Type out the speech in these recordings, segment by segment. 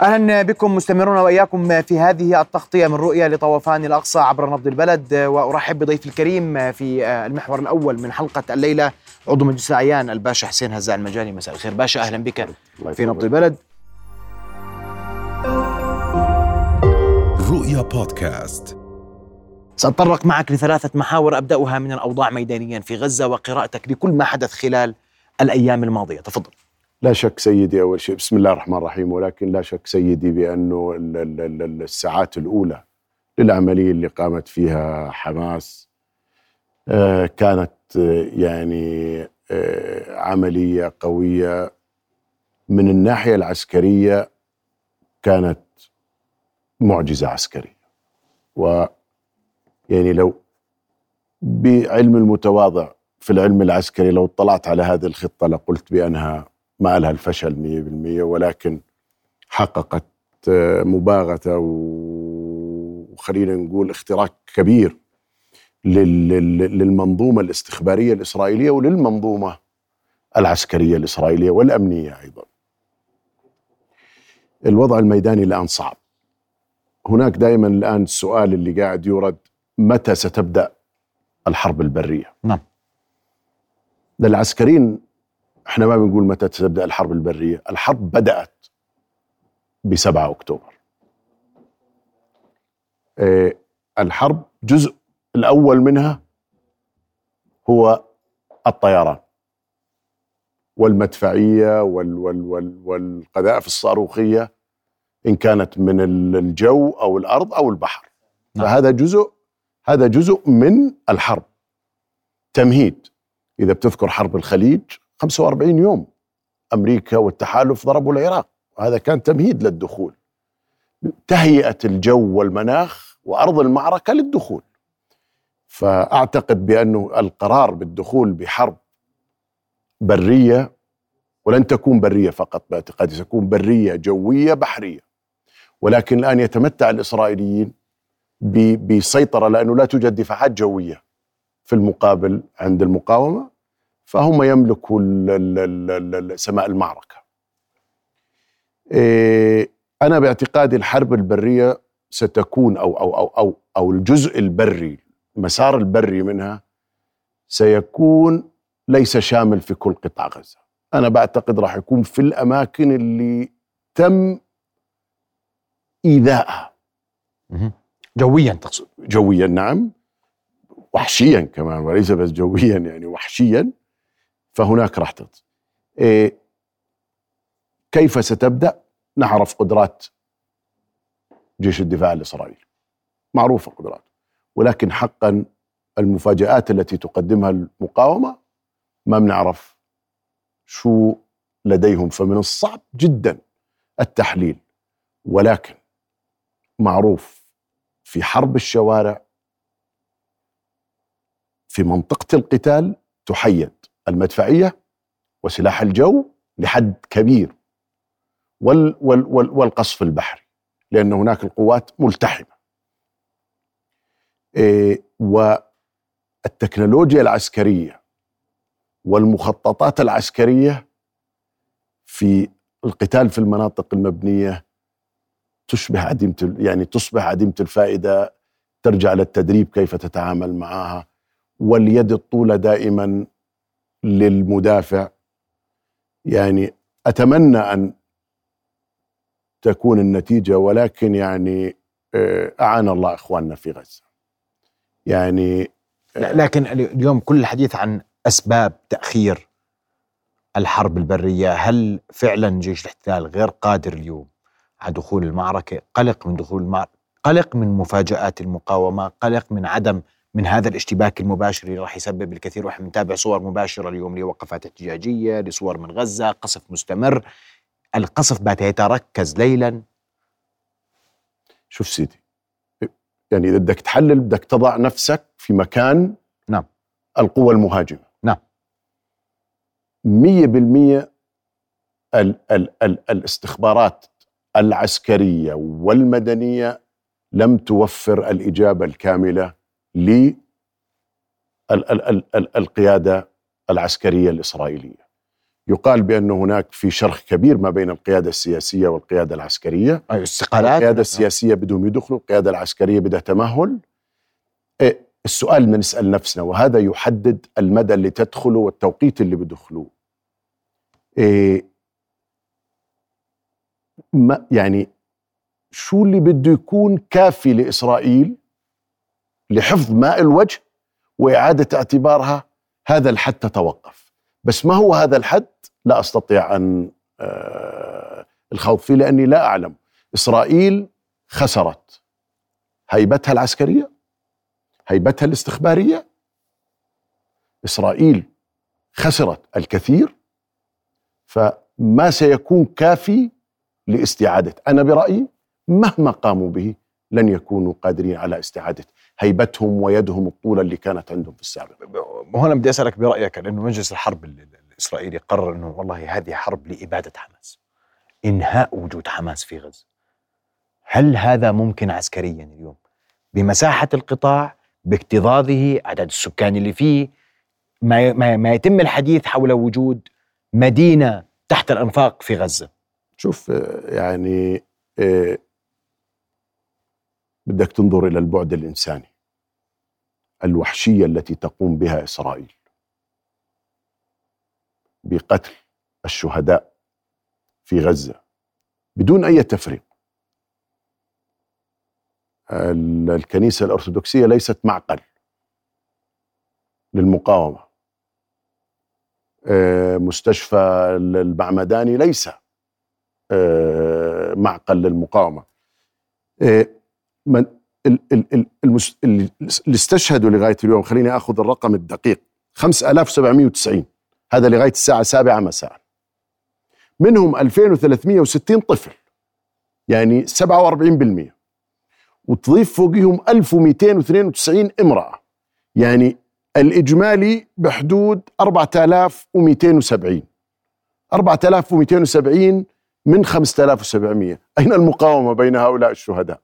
أهلا بكم مستمرون وإياكم في هذه التغطية من رؤيا لطوفان الأقصى عبر نبض البلد وأرحب بضيفي الكريم في المحور الأول من حلقة الليلة عضو مجلس الأعيان الباشا حسين هزاع المجاني. مساء الخير باشا أهلا بك في نبض البلد. رؤيا بودكاست. سأتطرق معك لثلاثة محاور أبدأها من الأوضاع ميدانيا في غزة وقراءتك لكل ما حدث خلال الأيام الماضية. تفضل. لا شك سيدي أول شيء بسم الله الرحمن الرحيم ولكن لا شك سيدي بانه الساعات الأولى للعملية اللي قامت فيها حماس آه، كانت آه، يعني آه، عملية قوية من الناحية العسكرية كانت معجزة عسكرية. و يعني لو بعلم المتواضع في العلم العسكري لو اطلعت على هذه الخطة لقلت بأنها ما لها الفشل 100% ولكن حققت آه، مباغتة وخلينا نقول اختراق كبير للمنظومة الاستخبارية الإسرائيلية وللمنظومة العسكرية الإسرائيلية والأمنية أيضا. الوضع الميداني الآن صعب. هناك دائما الآن السؤال اللي قاعد يورد متى ستبدأ الحرب البرية؟ نعم. للعسكريين إحنا ما بنقول متى تبدأ الحرب البرية، الحرب بدأت ب 7 أكتوبر. آه الحرب جزء الأول منها هو الطيران والمدفعية وال وال وال والقذائف الصاروخية إن كانت من الجو أو الأرض أو البحر. نعم. فهذا جزء هذا جزء من الحرب. تمهيد إذا بتذكر حرب الخليج 45 يوم أمريكا والتحالف ضربوا العراق. وهذا كان تمهيد للدخول. تهيئة الجو والمناخ وأرض المعركة للدخول. فأعتقد بانه القرار بالدخول بحرب برية ولن تكون برية فقط باعتقادي ستكون برية جوية بحرية. ولكن الآن يتمتع الإسرائيليين بسيطرة لأنه لا توجد دفاعات جوية في المقابل عند المقاومة. فهم يملكوا سماء المعركة. إيه، أنا باعتقادي الحرب البرية ستكون أو أو أو أو, أو الجزء البري المسار البري منها سيكون ليس شامل في كل قطاع غزة. أنا بعتقد راح يكون في الأماكن اللي تم إيذائها. جويا تقصد. جويا نعم. وحشيا كمان وليس بس جويا يعني وحشيا. فهناك راح تغطي إيه كيف ستبدأ؟ نعرف قدرات جيش الدفاع الاسرائيلي معروفة قدراته ولكن حقا المفاجآت التي تقدمها المقاومة ما بنعرف شو لديهم. فمن الصعب جدا التحليل. ولكن معروف في حرب الشوارع في منطقة القتال تحيد المدفعية وسلاح الجو لحد كبير وال وال وال والقصف البحري لأن هناك القوات ملتحمة. إيه والتكنولوجيا العسكرية والمخططات العسكرية في القتال في المناطق المبنية تشبه عديمة يعني تصبح عديمة الفائدة ترجع للتدريب كيف تتعامل معها واليد الطولة دائما للمدافع. يعني أتمنى أن تكون النتيجة ولكن يعني آه، اعان الله إخواننا في غزة. يعني آه، لكن اليوم كل الحديث عن أسباب تأخير الحرب البرية هل فعلا جيش الاحتلال غير قادر اليوم على دخول المعركة؟ قلق من دخول المعركه قلق من مفاجآت المقاومة؟ قلق من عدم من هذا الاشتباك المباشر اللي راح يسبب الكثير وإحنا بنتابع صور مباشرة اليوم لوقفات احتجاجية لصور من غزة قصف مستمر. القصف بات يتركز ليلا. شوف سيدي يعني إذا بدك تحلل بدك تضع نفسك في مكان نعم. القوى المهاجمة. نعم. 100% ال ال ال الاستخبارات العسكرية والمدنية لم توفر الإجابة الكاملة للقيادة العسكرية الإسرائيلية. يقال بأن هناك في شرخ كبير ما بين القيادة السياسية والقيادة العسكرية. أي استقالات؟ القيادة السياسية بدهم يدخلوا القيادة العسكرية بدها تمهل. إيه السؤال اللي نسأل نفسنا وهذا يحدد المدى اللي تدخله والتوقيت اللي بدخلوه إيه ما يعني شو اللي بده يكون كافي لإسرائيل؟ لحفظ ماء الوجه وإعادة اعتبارها هذا الحد تتوقف. بس ما هو هذا الحد؟ لا أستطيع أن آه الخوض فيه لأني لا أعلم. إسرائيل خسرت. هيبتها العسكرية؟ هيبتها الاستخبارية؟ إسرائيل خسرت الكثير. فما سيكون كافي لاستعادة؟ أنا برأيي مهما قاموا به لن يكونوا قادرين على استعادة. هيبتهم ويدهم الطولة اللي كانت عندهم في السابق. وهنا بدي أسألك برأيك لأنه مجلس الحرب الإسرائيلي قرر إنه والله هذه حرب لإبادة حماس إنهاء وجود حماس في غزة. هل هذا ممكن عسكريا اليوم؟ بمساحة القطاع باكتظاظه عدد السكان اللي فيه ما ما, ما يتم الحديث حول وجود مدينة تحت الأنفاق في غزة؟ شوف يعني إيه بدك تنظر إلى البعد الإنساني الوحشية التي تقوم بها إسرائيل. بقتل الشهداء في غزة بدون أي تفريق. الكنيسة الأرثوذكسية ليست معقل للمقاومة. مستشفى المعمداني ليس معقل للمقاومة. من المس... اللي استشهدوا لغاية اليوم خليني آخذ الرقم الدقيق. 5790 هذا لغاية الساعة 7 مساء منهم 2360 طفل يعني 47% وتضيف فوقهم 1292 امرأة. يعني الإجمالي بحدود 4270 4270 من 5700 أين المقاومة بين هؤلاء الشهداء؟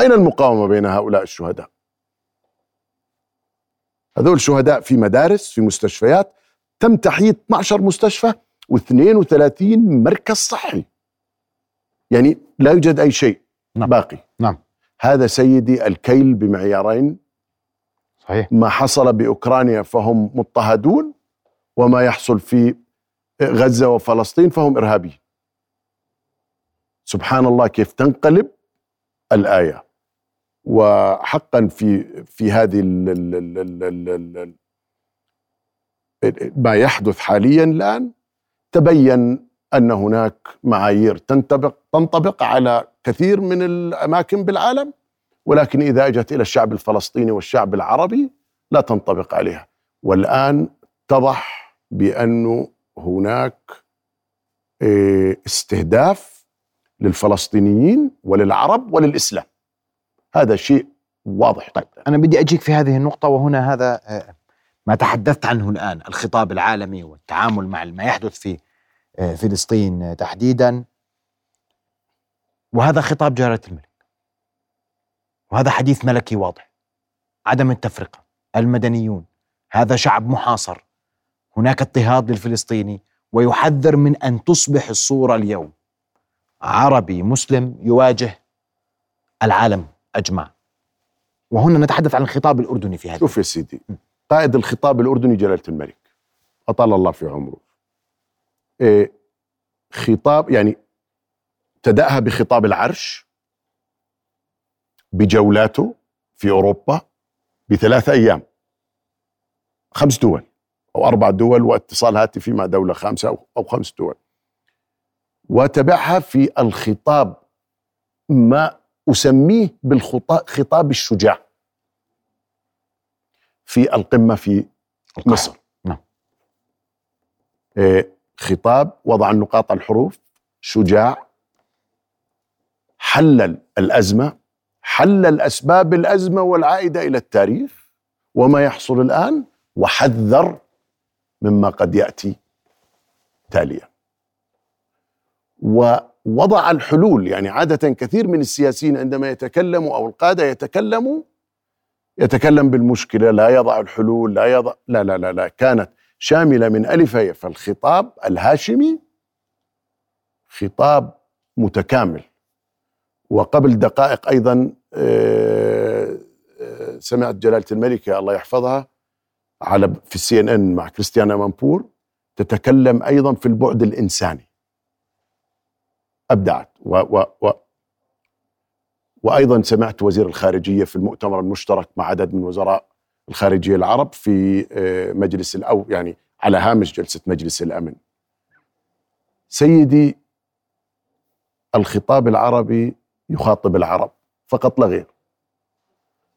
أين المقاومة بين هؤلاء الشهداء؟ هذول شهداء في مدارس في مستشفيات تم تحييد 12 مستشفى و32 مركز صحي. يعني لا يوجد أي شيء نعم. باقي. نعم. هذا سيدي الكيل بمعيارين. صحيح. ما حصل بأوكرانيا فهم مضطهدون وما يحصل في غزة وفلسطين فهم إرهابيين. سبحان الله كيف تنقلب الآية. وحقا في في هذه ما يحدث حاليا الآن تبين أن هناك معايير تنطبق تنطبق على كثير من الأماكن بالعالم ولكن إذا أجت إلى الشعب الفلسطيني والشعب العربي لا تنطبق عليها. والآن اتضح بأنه هناك استهداف للفلسطينيين وللعرب وللإسلام. هذا شيء واضح. طيب. أنا بدي أجيك في هذه النقطة وهنا هذا ما تحدثت عنه الآن الخطاب العالمي والتعامل مع ما يحدث في فلسطين تحديدا. وهذا خطاب جلالة الملك. وهذا حديث ملكي واضح. عدم التفرقة المدنيون هذا شعب محاصر. هناك اضطهاد للفلسطيني ويحذر من أن تصبح الصورة اليوم. عربي مسلم يواجه العالم. أجمع. وهنا نتحدث عن الخطاب الأردني في هذا شوف يا سيدي قائد الخطاب الأردني جلالة الملك أطال الله في عمره. إيه خطاب يعني ابتدأها بخطاب العرش بجولاته في أوروبا بثلاثة أيام. خمس دول أو أربع دول واتصال هاتفي مع دولة خامسة أو خمس دول. وتبعها في الخطاب ما أسميه بالخطاب الشجاع. في القمة في مصر. نعم. إيه خطاب وضع النقاط الحروف. شجاع. حلل الأزمة. حلل أسباب الأزمة والعائدة إلى التاريخ. وما يحصل الآن. وحذر مما قد يأتي تاليا. ووضع الحلول يعني عادة كثير من السياسيين عندما يتكلموا أو القادة يتكلموا يتكلم بالمشكلة لا يضع الحلول لا يضع لا لا لا, لا. كانت شاملة من ألف فالخطاب الهاشمي خطاب متكامل وقبل دقائق أيضا آه، آه، سمعت جلالة الملكة الله يحفظها على في السي إن إن مع كريستيانا مامبور تتكلم أيضا في البعد الإنساني أبدعت و و و وأيضا سمعت وزير الخارجية في المؤتمر المشترك مع عدد من وزراء الخارجية العرب في آه، مجلس أو يعني على هامش جلسة مجلس الأمن. سيدي الخطاب العربي يخاطب العرب فقط لا غير.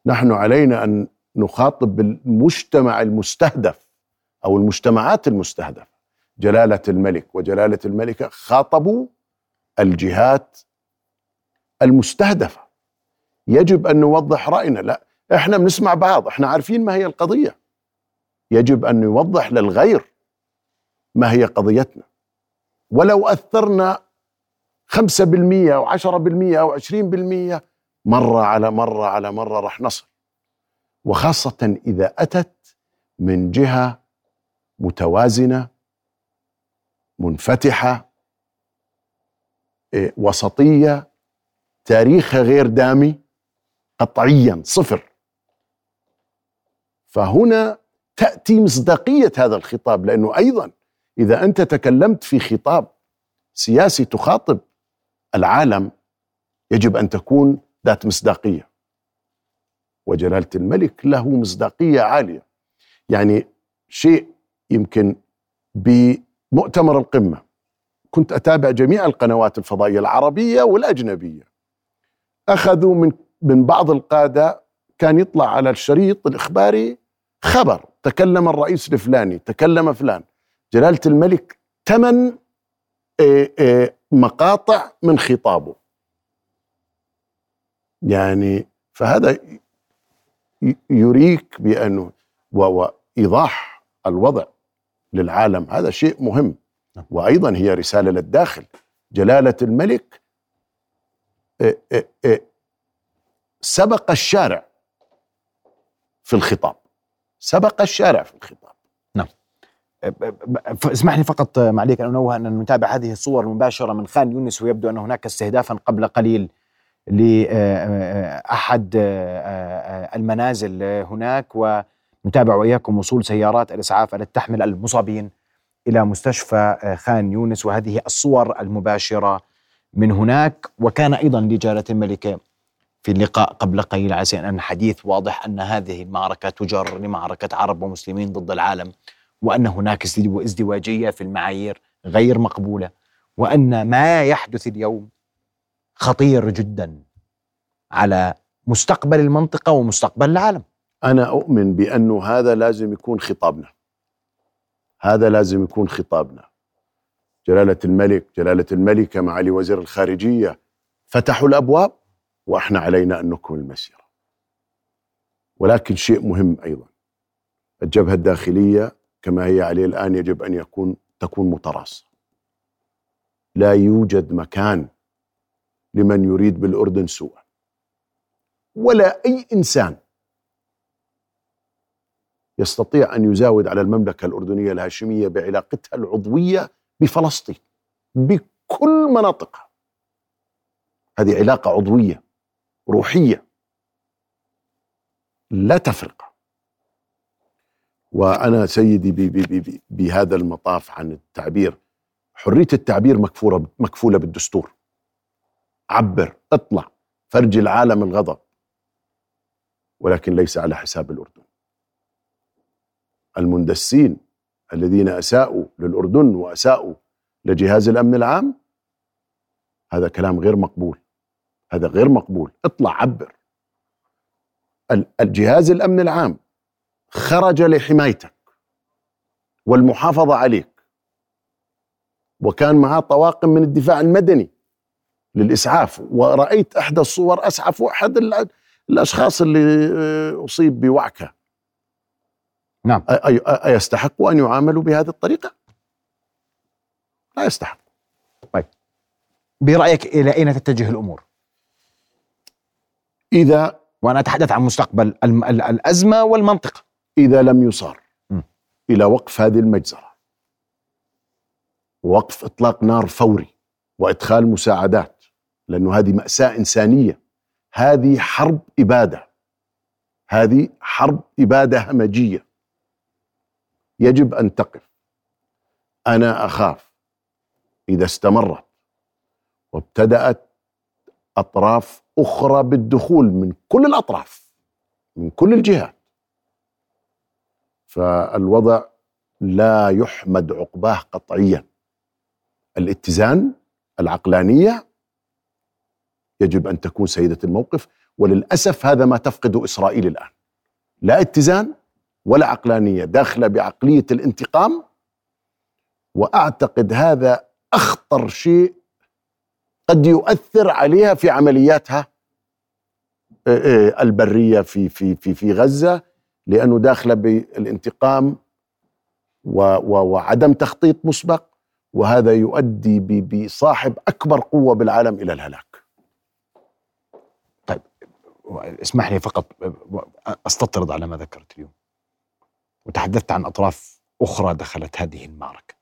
نحن علينا أن نخاطب بالمجتمع المستهدف أو المجتمعات المستهدفة. جلالة الملك وجلالة الملكة خاطبوا الجهات المستهدفة. يجب أن نوضح رأينا، لا إحنا بنسمع بعض إحنا عارفين ما هي القضية. يجب أن نوضح للغير ما هي قضيتنا. ولو أثرنا 5% أو 10% أو 20% مرة على مرة على مرة راح نصل. وخاصة إذا أتت من جهة متوازنة منفتحة وسطية تاريخها غير دامي قطعيا صفر. فهنا تأتي مصداقية هذا الخطاب لأنه أيضا إذا أنت تكلمت في خطاب سياسي تخاطب العالم يجب أن تكون ذات مصداقية. وجلالة الملك له مصداقية عالية. يعني شيء يمكن بمؤتمر القمة. كنت أتابع جميع القنوات الفضائية العربية والأجنبية. أخذوا من من بعض القادة كان يطلع على الشريط الإخباري خبر. تكلم الرئيس الفلاني تكلم فلان. جلالة الملك ثمان آه، آه، مقاطع من خطابه. يعني فهذا يريك بأنه وإيضاح الوضع للعالم. هذا شيء مهم. نعم. وأيضا هي رسالة للداخل. جلالة الملك آه، سبق الشارع في الخطاب. سبق الشارع في الخطاب. نعم. اسمح لي فقط معليك أن أنوه أن نتابع هذه الصور المباشرة من خان يونس ويبدو أن هناك استهدافا قبل قليل لاحد المنازل هناك. ونتابع وإياكم وصول سيارات الإسعاف التي تحمل المصابين إلى مستشفى خان يونس وهذه الصور المباشرة من هناك. وكان أيضا لجلاله الملكه في اللقاء قبل قليل على أن الحديث واضح أن هذه المعركة تجر لمعركة عرب ومسلمين ضد العالم وأن هناك ازدواجية في المعايير غير مقبولة وأن ما يحدث اليوم خطير جدا على مستقبل المنطقة ومستقبل العالم. أنا أؤمن بأنه هذا لازم يكون خطابنا. هذا لازم يكون خطابنا جلالة الملك جلالة الملكة معالي وزير الخارجية فتحوا الأبواب وأحنا علينا أن نكمل المسيرة. ولكن شيء مهم أيضا الجبهة الداخلية كما هي عليه الآن يجب أن يكون تكون متراصة. لا يوجد مكان لمن يريد بالأردن سوءا. ولا أي إنسان يستطيع أن يزاود على المملكة الأردنية الهاشمية بعلاقتها العضوية بفلسطين بكل مناطقها. هذه علاقة عضوية روحية لا تفرق وأنا سيدي بي بي بي بهذا المطاف عن التعبير حرية التعبير مكفورة مكفولة بالدستور. عبر اطلع فرج العالم الغضب. ولكن ليس على حساب الأردن. المندسين الذين أساءوا للأردن وأساءوا لجهاز الأمن العام هذا كلام غير مقبول. هذا غير مقبول. اطلع عبر. الجهاز الأمن العام خرج لحمايتك والمحافظة عليك وكان معاه طواقم من الدفاع المدني للإسعاف. ورأيت احدى الصور أسعف أحد الأشخاص اللي آه، أصيب بوعكة. نعم. أيستحق أن يعاملوا بهذه الطريقة؟ لا يستحق. طيب. برأيك إلى أين تتجه الأمور؟ إذا وأنا أتحدث عن مستقبل الأزمة والمنطقة إذا لم يصار إلى وقف هذه المجزرة. ووقف إطلاق نار فوري وإدخال مساعدات لأنه هذه مأساة إنسانية. هذه حرب إبادة. هذه حرب إبادة همجية. يجب أن تقف. أنا أخاف. إذا استمرت وابتدأت أطراف أخرى بالدخول من كل الأطراف من كل الجهات فالوضع لا يحمد عقباه قطعيا. الاتزان العقلانية يجب أن تكون سيدة الموقف وللأسف هذا ما تفقده إسرائيل الآن. لا اتزان ولا عقلانية داخلة بعقلية الانتقام وأعتقد هذا أخطر شيء قد يؤثر عليها في عملياتها آه، آه، البرية في في في في غزة لأنه داخلة بالانتقام وعدم تخطيط مسبق وهذا يؤدي بصاحب أكبر قوة بالعالم إلى الهلاك. طيب اسمح لي فقط أستطرد على ما ذكرت اليوم. وتحدثت عن أطراف أخرى دخلت هذه المعركة.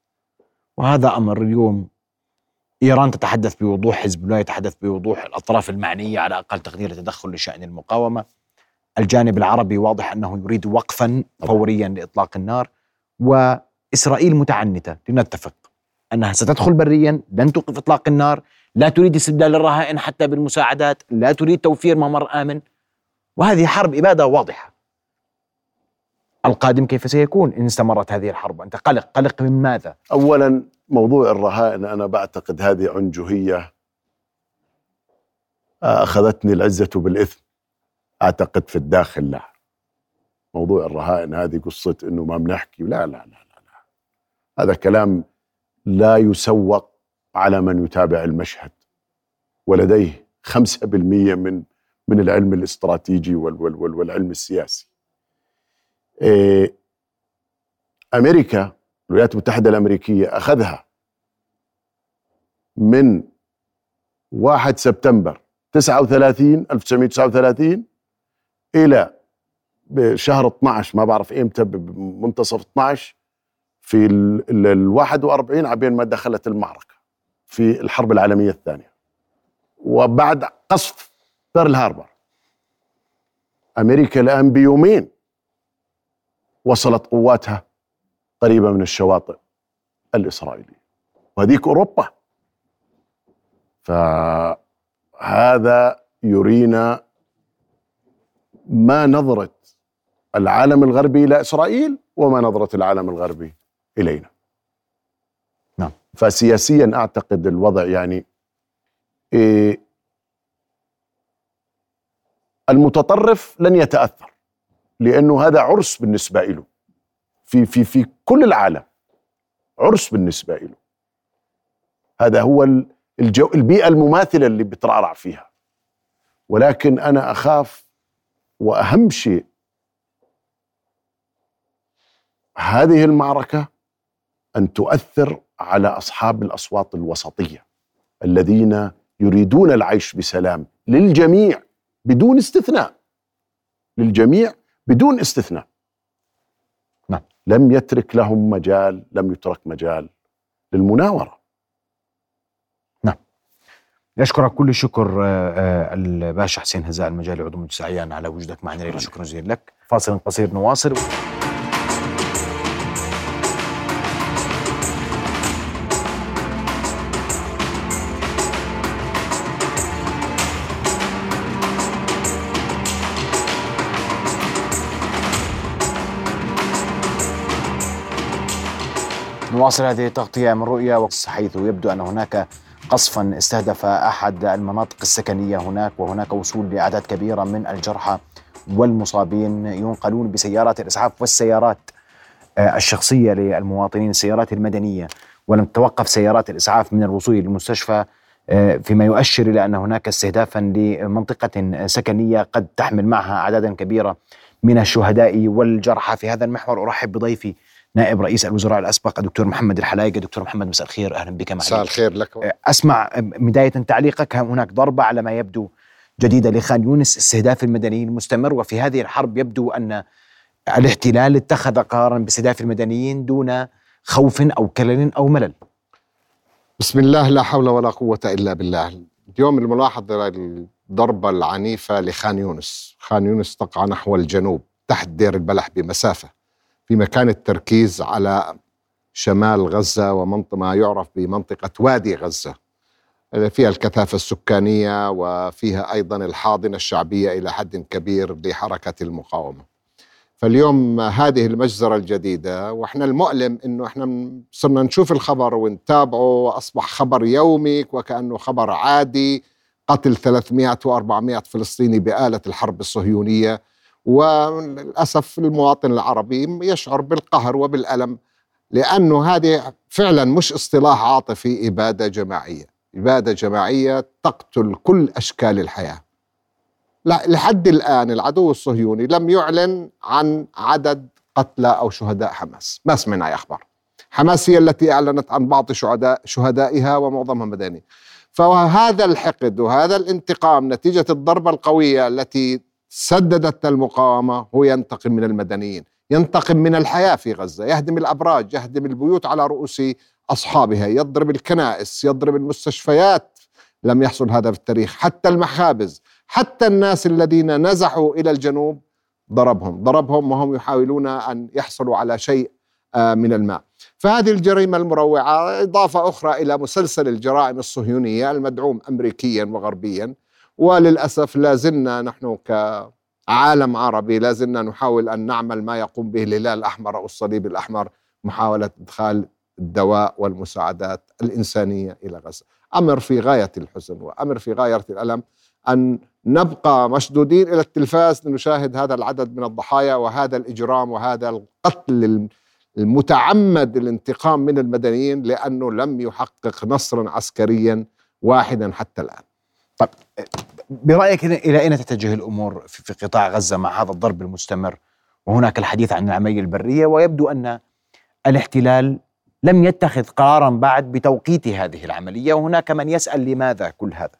وهذا أمر اليوم إيران تتحدث بوضوح حزب الله يتحدث بوضوح الأطراف المعنية على أقل تقدير التدخل لشأن المقاومة. الجانب العربي واضح أنه يريد وقفا فوريا لإطلاق النار. وإسرائيل متعنتة لنتفق أنها ستدخل بريا لن توقف إطلاق النار لا تريد استبدال الرهائن حتى بالمساعدات لا تريد توفير ممر آمن. وهذه حرب إبادة واضحة. القادم كيف سيكون إن استمرت هذه الحرب؟ أنت قلق قلق من ماذا؟ اولا موضوع الرهائن أنا بعتقد هذه عنجهية أخذتني العزة بالإثم أعتقد في الداخل لا. موضوع الرهائن هذه قصة إنه ما بنحكي لا لا لا لا, لا. هذا كلام لا يسوق على من يتابع المشهد. ولديه خمسة بالمية من من العلم الاستراتيجي والعلم السياسي. إيه أمريكا الولايات المتحدة الأمريكية أخذها من 1 سبتمبر 39 1939 إلى بشهر 12 ما بعرف إمتى بمنتصف 12 في ال 41 عبين ما دخلت المعركة في الحرب العالمية الثانية. وبعد قصف بيرل هاربر. أمريكا الآن بيومين وصلت قواتها قريبة من الشواطئ الإسرائيلية. وهذيك أوروبا. فهذا يرينا ما نظرة العالم الغربي إلى إسرائيل وما نظرة العالم الغربي إلينا. نعم. فسياسيا أعتقد الوضع يعني إيه المتطرف لن يتأثر. لأنه هذا عرس بالنسبة له في في في كل العالم عرس بالنسبة له هذا هو الجو البيئة المماثلة اللي بترعرع فيها. ولكن أنا أخاف وأهم شيء هذه المعركة أن تؤثر على أصحاب الأصوات الوسطية الذين يريدون العيش بسلام للجميع بدون استثناء. للجميع بدون استثناء. نعم. لم يترك لهم مجال لم يترك مجال للمناورة. نشكرك كل الشكر آه، آه، الباشا حسين هزاع المجالي عضو مجلس على وجودك معنا شكرا جزيلا لك. فاصل قصير نواصل. نواصل هذه التغطية من رؤيا حيث يبدو أن هناك قصفا استهدف أحد المناطق السكنية هناك وهناك وصول لأعداد كبيرة من الجرحى والمصابين ينقلون بسيارات الإسعاف والسيارات آه، الشخصية للمواطنين السيارات المدنية. ولم تتوقف سيارات الإسعاف من الوصول للمستشفى آه، فيما يؤشر إلى أن هناك استهدافا لمنطقة سكنية قد تحمل معها اعدادا كبيرة من الشهداء والجرحى. في هذا المحور أرحب بضيفي نائب رئيس الوزراء الأسبق الدكتور محمد الحلايقة. دكتور محمد مساء الخير. أهلا بك معنا مساء الخير لك. أه، أسمع بداية تعليقك. هناك ضربة على ما يبدو جديدة لخان يونس؟ استهداف المدنيين مستمر وفي هذه الحرب يبدو أن الاحتلال اتخذ قرارا باستهداف المدنيين دون خوف أو كلل أو ملل. بسم الله لا حول ولا قوة إلا بالله. اليوم الملاحظ الضربة العنيفة لخان يونس. خان يونس تقع نحو الجنوب تحت دير البلح بمسافة. في مكان التركيز على شمال غزة ومنطقة ما يعرف بمنطقة وادي غزة. فيها الكثافة السكانية وفيها أيضا الحاضنة الشعبية إلى حد كبير لحركة المقاومة. فاليوم هذه المجزرة الجديدة وإحنا المؤلم إنه إحنا صرنا نشوف الخبر ونتابعه وأصبح خبر يومي وكأنه خبر عادي. قتل 300 و400 فلسطيني بآلة الحرب الصهيونية. وللأسف المواطن العربي يشعر بالقهر وبالألم لأنه هذه فعلا مش اصطلاح عاطفي إبادة جماعية. إبادة جماعية تقتل كل أشكال الحياة. لا لحد الآن العدو الصهيوني لم يعلن عن عدد قتلى أو شهداء حماس. ما سمعنا أي أخبار. حماس هي التي أعلنت عن بعض شهداء شهدائها ومعظمها مدني. فهذا الحقد وهذا الانتقام نتيجة الضربة القوية التي سددت المقاومة هو ينتقم من المدنيين ينتقم من الحياة في غزة يهدم الأبراج يهدم البيوت على رؤوس أصحابها يضرب الكنائس يضرب المستشفيات. لم يحصل هذا في التاريخ حتى المخابز حتى الناس الذين نزحوا إلى الجنوب ضربهم ضربهم وهم يحاولون أن يحصلوا على شيء آه، من الماء. فهذه الجريمة المروعة إضافة أخرى إلى مسلسل الجرائم الصهيونية المدعوم امريكيا وغربيا. وللأسف لا زلنا نحن كعالم عربي لا زلنا نحاول أن نعمل ما يقوم به الهلال الأحمر أو الصليب الأحمر محاولة إدخال الدواء والمساعدات الإنسانية إلى غزة أمر في غاية الحزن وأمر في غاية الألم أن نبقى مشدودين إلى التلفاز لنشاهد هذا العدد من الضحايا وهذا الإجرام وهذا القتل المتعمد الانتقام من المدنيين لأنه لم يحقق نصرا عسكريا واحدا حتى الآن. طيب برأيك إلى أين تتجه الأمور في قطاع غزة مع هذا الضرب المستمر وهناك الحديث عن العملية البرية ويبدو أن الاحتلال لم يتخذ قرارا بعد بتوقيت هذه العملية وهناك من يسأل لماذا كل هذا؟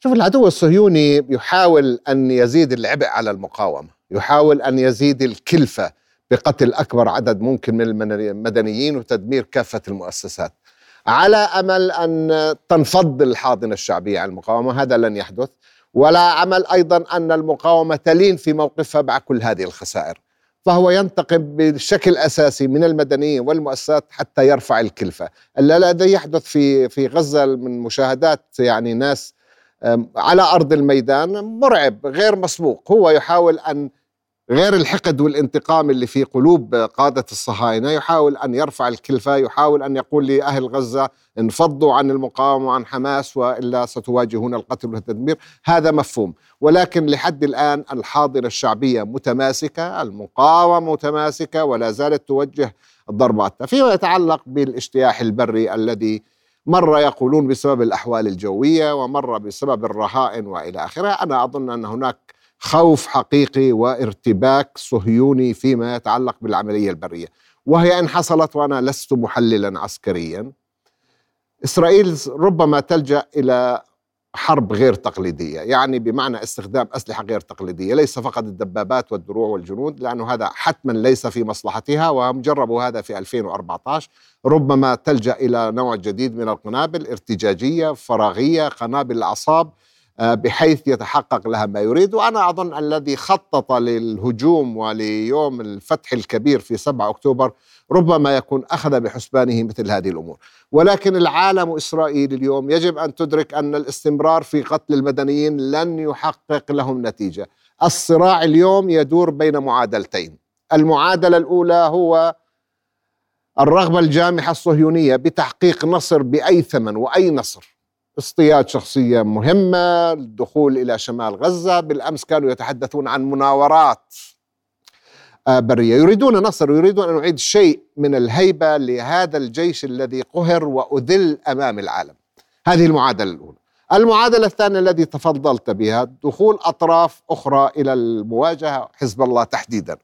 شوف العدو الصهيوني يحاول أن يزيد العبء على المقاومة، يحاول أن يزيد الكلفة بقتل أكبر عدد ممكن من المدنيين وتدمير كافة المؤسسات. على أمل أن تنفض الحاضنه الشعبية على المقاومة، هذا لن يحدث، ولا عمل أيضا أن المقاومة تلين في موقفها مع كل هذه الخسائر. فهو ينتقم بشكل أساسي من المدنيين والمؤسسات حتى يرفع الكلفة، الذي يحدث في في غزة من مشاهدات يعني ناس على أرض الميدان مرعب غير مسبوق. هو يحاول أن غير الحقد والانتقام اللي في قلوب قادة الصهاينة يحاول أن يرفع الكلفة يحاول أن يقول لأهل غزة انفضوا عن المقاومة وعن حماس وإلا ستواجهون القتل والتدمير. هذا مفهوم. ولكن لحد الآن الحاضنة الشعبية متماسكة المقاومة متماسكة ولا زالت توجه الضربات. فيما يتعلق بالاجتياح البري الذي مرة يقولون بسبب الأحوال الجوية ومرة بسبب الرهائن وإلى آخره أنا أظن أن هناك خوف حقيقي وارتباك صهيوني فيما يتعلق بالعملية البرية. وهي إن حصلت وأنا لست محللا عسكريا. إسرائيل ربما تلجأ إلى حرب غير تقليدية يعني بمعنى استخدام أسلحة غير تقليدية ليس فقط الدبابات والدروع والجنود لأنه هذا حتما ليس في مصلحتها وهم جربوا هذا في 2014 ربما تلجأ إلى نوع جديد من القنابل ارتجاجية فراغية قنابل الأعصاب. آه، بحيث يتحقق لها ما يريد. وأنا أظن الذي خطط للهجوم وليوم الفتح الكبير في 7 أكتوبر ربما يكون أخذ بحسبانه مثل هذه الأمور. ولكن العالم وإسرائيل اليوم يجب أن تدرك أن الاستمرار في قتل المدنيين لن يحقق لهم نتيجة. الصراع اليوم يدور بين معادلتين. المعادلة الأولى هو الرغبة الجامحة الصهيونية بتحقيق نصر بأي ثمن وأي نصر. اصطياد شخصية مهمة الدخول إلى شمال غزة بالأمس كانوا يتحدثون عن مناورات آه، برية. يريدون نصر يريدون أن نعيد شيء من الهيبة لهذا الجيش الذي قهر وأذل أمام العالم. هذه المعادلة الأولى. المعادلة الثانية التي تفضلت بها دخول أطراف أخرى إلى المواجهة حزب الله تحديدا.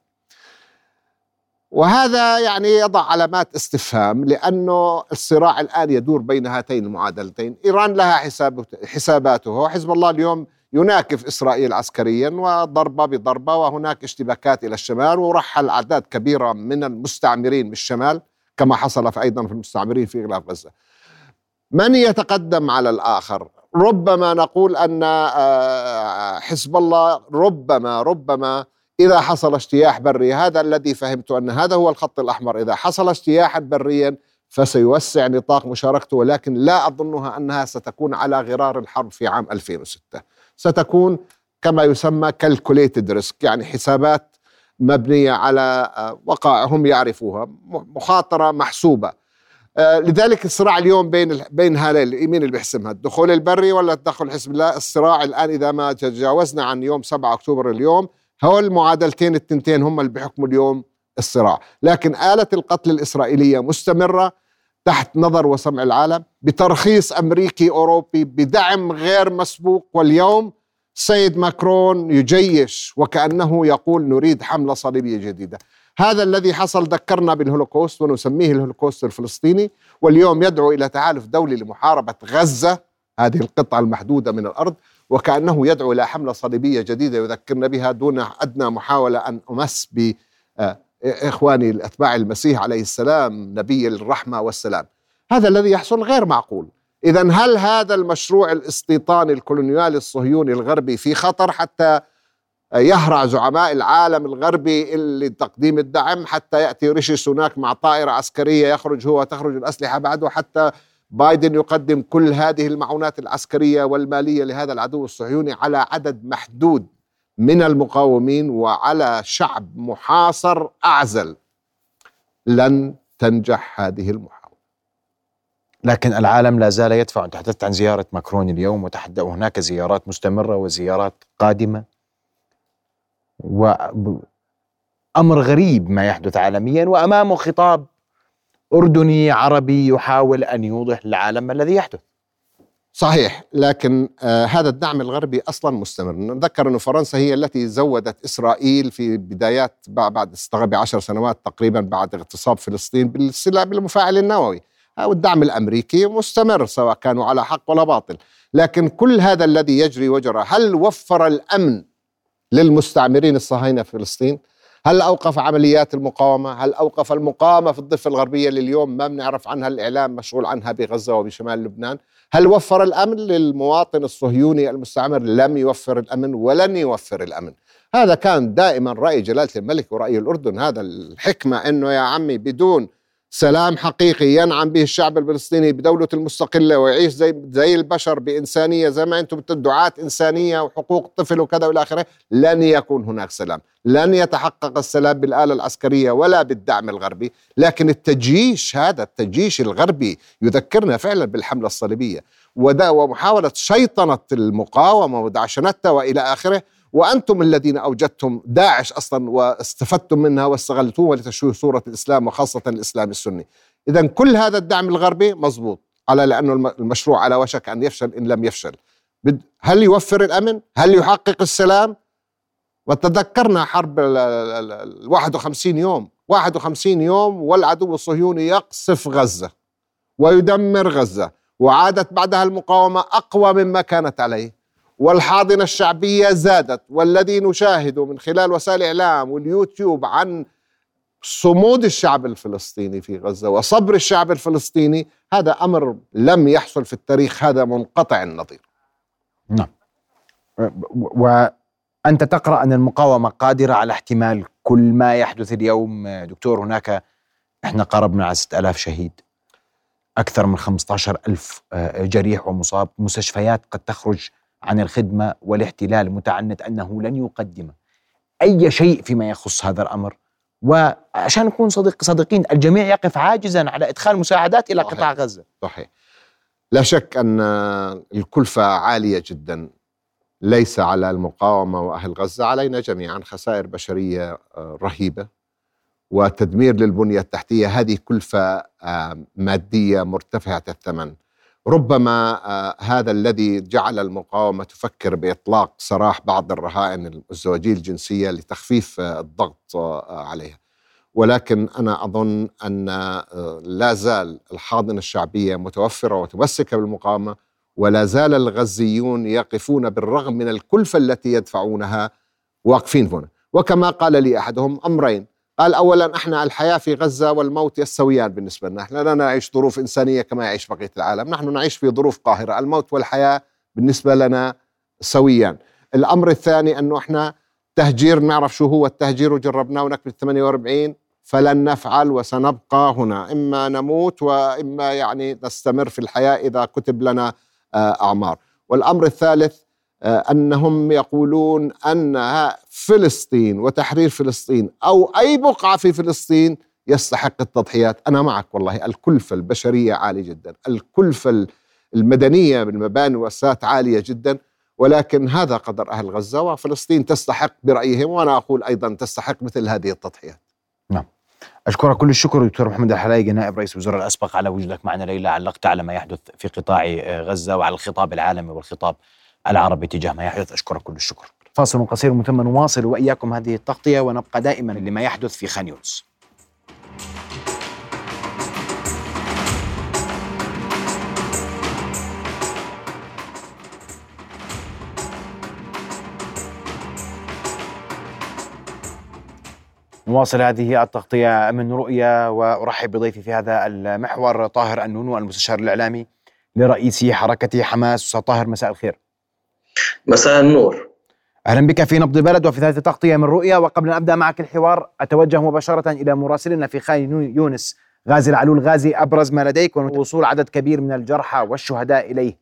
وهذا يعني يضع علامات استفهام لأنه الصراع الآن يدور بين هاتين المعادلتين إيران لها حساب حساباتها وحزب الله اليوم يناكف إسرائيل عسكريا وضربة بضربة وهناك اشتباكات إلى الشمال ورحل أعداد كبيرة من المستعمرين بالشمال كما حصل في أيضا في المستعمرين في غلاف غزة. من يتقدم على الآخر؟ ربما نقول أن آه، حزب الله ربما ربما إذا حصل اجتياح بري هذا الذي فهمت أن هذا هو الخط الأحمر. إذا حصل اجتياحا بريا فسيوسع نطاق مشاركته ولكن لا أظنها أنها ستكون على غرار الحرب في عام 2006 ستكون كما يسمى calculated risk يعني حسابات مبنية على آه، وقائع هم يعرفوها مخاطرة محسوبة. آه، لذلك الصراع اليوم بين بين هذين مين اللي بيحسمها؟ الدخول البري ولا التدخل حزب الله الصراع الآن إذا ما تجاوزنا عن يوم 7 أكتوبر اليوم هول المعادلتين التنتين هم اللي بيحكموا اليوم الصراع. لكن آلة القتل الإسرائيلية مستمرة تحت نظر وسمع العالم بترخيص أمريكي أوروبي بدعم غير مسبوق واليوم سيد ماكرون يجيش وكأنه يقول نريد حملة صليبية جديدة. هذا الذي حصل ذكرنا بالهولوكوست ونسميه الهولوكوست الفلسطيني واليوم يدعو إلى تحالف دولي لمحاربة غزة. هذه القطعة المحدودة من الأرض. وكأنه يدعو إلى حملة صليبية جديدة يذكرنا بها دون أدنى محاولة أن أمس ب آه، إخواني أتباع المسيح عليه السلام نبي الرحمة والسلام. هذا الذي يحصل غير معقول. إذا هل هذا المشروع الاستيطاني الكولونيالي الصهيوني الغربي في خطر حتى يهرع زعماء العالم الغربي لتقديم الدعم حتى يأتي ريشي سوناك مع طائرة عسكرية يخرج هو وتخرج الأسلحة بعده حتى بايدن يقدم كل هذه المعونات العسكرية والمالية لهذا العدو الصهيوني على عدد محدود من المقاومين وعلى شعب محاصر أعزل. لن تنجح هذه المحاولة. لكن العالم لا زال يدفع تحدثت عن زيارة ماكرون اليوم وتحدث هناك زيارات مستمرة وزيارات قادمة. وأمر غريب ما يحدث عالميا وأمامه خطاب أردني عربي يحاول أن يوضح للعالم ما الذي يحدث. صحيح لكن آه هذا الدعم الغربي أصلا مستمر. نتذكر انه فرنسا هي التي زودت إسرائيل في بدايات بعد بعشر سنوات تقريبا بعد اغتصاب فلسطين بالسلاح بالمفاعل النووي. أو الدعم الأمريكي مستمر سواء كانوا على حق ولا باطل. لكن كل هذا الذي يجري وجرى هل وفر الأمن للمستعمرين الصهاينة في فلسطين؟ هل أوقف عمليات المقاومة؟ هل أوقف المقاومة في الضفة الغربية اللي اليوم ما بنعرف عنها الإعلام مشغول عنها بغزة وبشمال لبنان؟ هل وفر الأمن للمواطن الصهيوني المستعمر؟ لم يوفر الأمن ولن يوفر الأمن. هذا كان دائما رأي جلالة الملك ورأي الأردن هذا الحكمة إنه يا عمي بدون سلام حقيقي ينعم به الشعب الفلسطيني بدولته المستقلة ويعيش زي زي البشر بإنسانية زي ما أنتم دعاة إنسانية وحقوق الطفل وكذا والى آخره. لن يكون هناك سلام. لن يتحقق السلام بالآلة العسكرية ولا بالدعم الغربي. لكن التجيش هذا التجيش الغربي يذكرنا فعلا بالحملة الصليبية. ومحاولة شيطنة المقاومة ودعشنتها وإلى آخره. وأنتم الذين أوجدتم داعش أصلا واستفدتم منها واستغلتوها لتشويه صورة الإسلام وخاصة الإسلام السني. اذا كل هذا الدعم الغربي مضبوط على لأنه المشروع على وشك أن يفشل إن لم يفشل. هل يوفر الأمن؟ هل يحقق السلام؟ وتذكرنا حرب ال 51 يوم 51 يوم والعدو الصهيوني يقصف غزة ويدمر غزة وعادت بعدها المقاومة أقوى مما كانت عليه والحاضنة الشعبية زادت والذي نشاهده من خلال وسائل الإعلام واليوتيوب عن صمود الشعب الفلسطيني في غزة وصبر الشعب الفلسطيني هذا أمر لم يحصل في التاريخ هذا منقطع النظير. نعم. وأنت تقرأ أن المقاومة قادرة على احتمال كل ما يحدث اليوم دكتور هناك إحنا قربنا على 6000 شهيد. أكثر من 15 ألف آه، جريح ومصاب. مستشفيات قد تخرج عن الخدمة والاحتلال متعنت أنه لن يقدم أي شيء فيما يخص هذا الأمر. وعشان نكون صديق صادقين الجميع يقف عاجزا على إدخال مساعدات إلى قطاع غزة. صحيح. لا شك أن الكلفة عالية جدا. ليس على المقاومة وأهل غزة علينا جميعا خسائر بشرية آه، رهيبة. وتدمير للبنية التحتية هذه كلفة آه، مادية مرتفعة الثمن. ربما آه، هذا الذي جعل المقاومة تفكر بإطلاق سراح بعض الرهائن الزواجية الجنسية لتخفيف آه، الضغط آه، عليها. ولكن أنا أظن أن لا زال الحاضنة الشعبية متوفرة ومتمسكة بالمقاومة ولا زال الغزيون يقفون بالرغم من الكلفة التي يدفعونها واقفين هنا. وكما قال لي أحدهم أمرين. قال أولا إحنا الحياة في غزة والموت يستويان بالنسبة لنا. إحنا لا نعيش ظروف إنسانية كما يعيش بقية العالم. نحن نعيش في ظروف قاهرة. الموت والحياة بالنسبة لنا سويان. الأمر الثاني أنه إحنا تهجير نعرف شو هو التهجير وجربناه ونكبة 48 فلن نفعل وسنبقى هنا. إما نموت وإما يعني نستمر في الحياة إذا كتب لنا آه، أعمار. والأمر الثالث آه، أنهم يقولون أن فلسطين وتحرير فلسطين أو أي بقعة في فلسطين يستحق التضحيات. أنا معك والله الكلفة البشرية عالية جدا الكلفة المدنية بالمباني والسات عالية جدا ولكن هذا قدر أهل غزة وفلسطين تستحق برأيهم وأنا أقول أيضا تستحق مثل هذه التضحيات. نعم. أشكرك كل الشكر دكتور محمد الحلايقي نائب رئيس الوزراء الأسبق على وجودك معنا ليلى علقت على ما يحدث في قطاع غزة وعلى الخطاب العالمي والخطاب العربي تجاه ما يحدث. أشكرك كل الشكر. فاصل قصير ثم نواصل وإياكم هذه التغطية ونبقى دائما لما يحدث في خان يونس نواصل هذه التغطية من رؤية وأرحب بضيفي في هذا المحور طاهر النونو المستشار الإعلامي لرئيس حركة حماس أستاذ طاهر مساء الخير. مساء النور. أهلا بك في نبض بلد وفي هذه التغطية من رؤية. وقبل أن أبدأ معك الحوار أتوجه مباشرة إلى مراسلنا في خان يونس غازي العلول غازي أبرز ما لديك ووصول عدد كبير من الجرحى والشهداء إليه.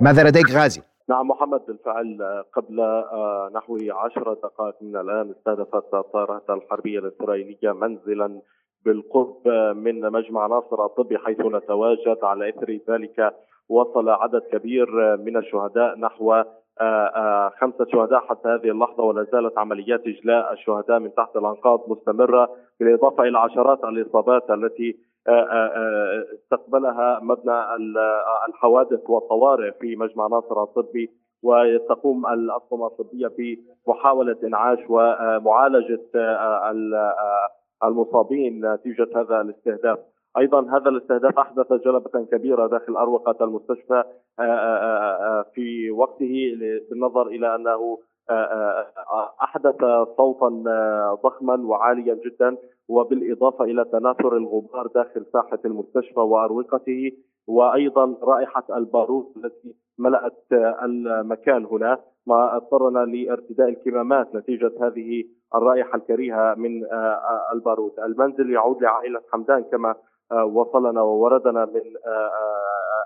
ماذا لديك غازي؟ نعم محمد بالفعل قبل آه، نحو عشر دقائق من الآن استهدفت الطائرات الحربية الإسرائيلية منزلا بالقرب من مجمع ناصر الطبي حيث نتواجد على إثر ذلك. وصل عدد كبير من الشهداء نحو خمسة شهداء حتى هذه اللحظة ولا زالت عمليات إجلاء الشهداء من تحت الأنقاض مستمرة بالإضافة إلى عشرات الإصابات التي استقبلها مبنى الحوادث والطوارئ في مجمع ناصر الطبي وتقوم الأطقم الطبية بمحاولة إنعاش ومعالجة المصابين نتيجة هذا الاستهداف. أيضا هذا الاستهداف أحدث جلبة كبيرة داخل أروقة المستشفى في وقته بالنظر إلى أنه أحدث صوتا ضخما وعاليا جدا وبالإضافة إلى تناثر الغبار داخل ساحة المستشفى وأروقته وأيضا رائحة البارود التي ملأت المكان هنا ما اضطرنا لارتداء الكمامات نتيجة هذه الرائحة الكريهة من البارود. المنزل يعود لعائلة حمدان كما وصلنا ووردنا من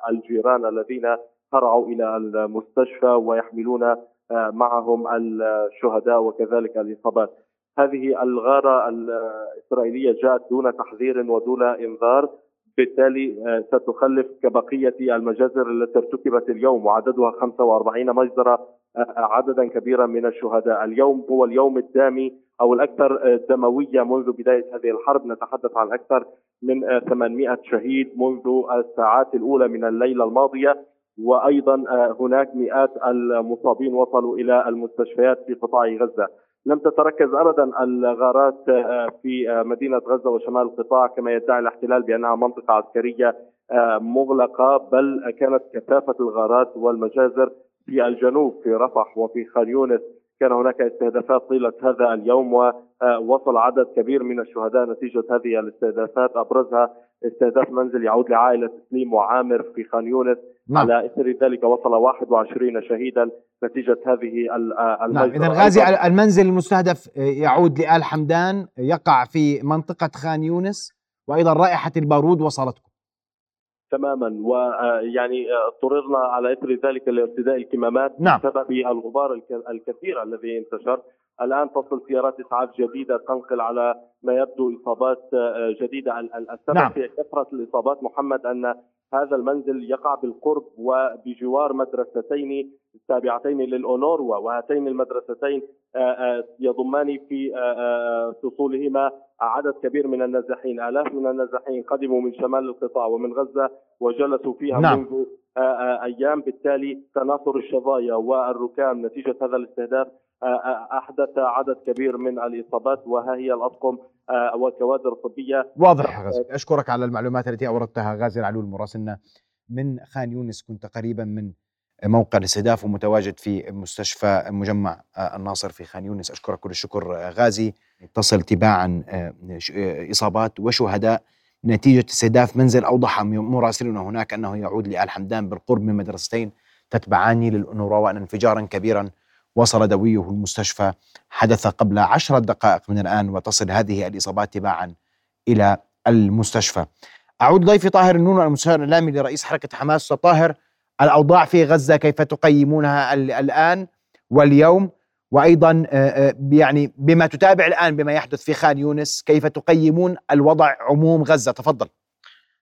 الجيران الذين هرعوا إلى المستشفى ويحملون معهم الشهداء وكذلك الإصابات. هذه الغارة الإسرائيلية جاءت دون تحذير ودون إنذار بالتالي ستخلف كبقية المجازر التي ارتكبت اليوم وعددها 45 مجزرة عددا كبيرا من الشهداء. اليوم هو اليوم الدامي أو الأكثر دمويه منذ بداية هذه الحرب. نتحدث عن أكثر من 800 شهيد منذ الساعات الأولى من الليلة الماضية وأيضا هناك مئات المصابين وصلوا إلى المستشفيات في قطاع غزة. لم تتركز أبدا الغارات في مدينة غزة وشمال القطاع كما يدعي الاحتلال بأنها منطقة عسكرية مغلقة بل كانت كثافة الغارات والمجازر في الجنوب في رفح وفي خان يونس. كان هناك استهدافات طيلة هذا اليوم ووصل عدد كبير من الشهداء نتيجة هذه الاستهدافات. أبرزها استهداف منزل يعود لعائلة تسليم وعامر في خان يونس. نعم. على إثر ذلك وصل 21 شهيدا نتيجة هذه نعم. اذا غازي المنزل المستهدف يعود لآل حمدان يقع في منطقة خان يونس وأيضا رائحة البارود وصلتكم. تماما ويعني اضطررنا على إثر ذلك لارتداء الكمامات نعم. بسبب الغبار الكثير الذي انتشر الآن تصل سيارات إسعاف جديدة تنقل على ما يبدو إصابات جديدة السبب نعم. في كثرة الإصابات محمد أن هذا المنزل يقع بالقرب وبجوار مدرستين تابعتين للأونوروا وهاتين المدرستين يضمان في فصولهما عدد كبير من النازحين. آلاف من النازحين قدموا من شمال القطاع ومن غزة وجلسوا فيها نعم. منذ أيام. بالتالي تناثر الشظايا والركام نتيجة هذا الاستهداف أحدث عدد كبير من الإصابات وها هي الأطقم والكوادر الطبية. واضح غازي. أشكرك على المعلومات التي أوردتها غازي العلول مراسلنا من خان يونس. كنت قريبا من موقع الاستهداف ومتواجد في مستشفى مجمع الناصر في خان يونس. أشكرك كل الشكر غازي. تصل تباعا إصابات وشهداء. نتيجة استهداف منزل أوضح مراسلنا هناك أنه يعود لآل حمدان بالقرب من مدرستين. تتبعان للأنورا وأن انفجارا كبيرا وصل دويه المستشفى. حدث قبل عشرة دقائق من الآن وتصل هذه الإصابات تباعا إلى المستشفى. أعود ضيفي طاهر النون المستشار الإعلامي لرئيس حركة حماس طاهر. الأوضاع في غزة كيف تقيمونها الآن واليوم؟ وأيضا يعني بما تتابع الآن بما يحدث في خان يونس كيف تقيمون الوضع عموم غزة؟ تفضل.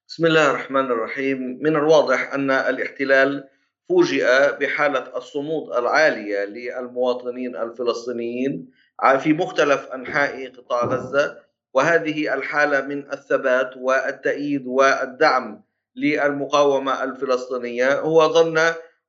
بسم الله الرحمن الرحيم. من الواضح أن الاحتلال فوجئ بحالة الصمود العالية للمواطنين الفلسطينيين في مختلف أنحاء قطاع غزة وهذه الحالة من الثبات والتأييد والدعم للمقاومة الفلسطينية. هو ظن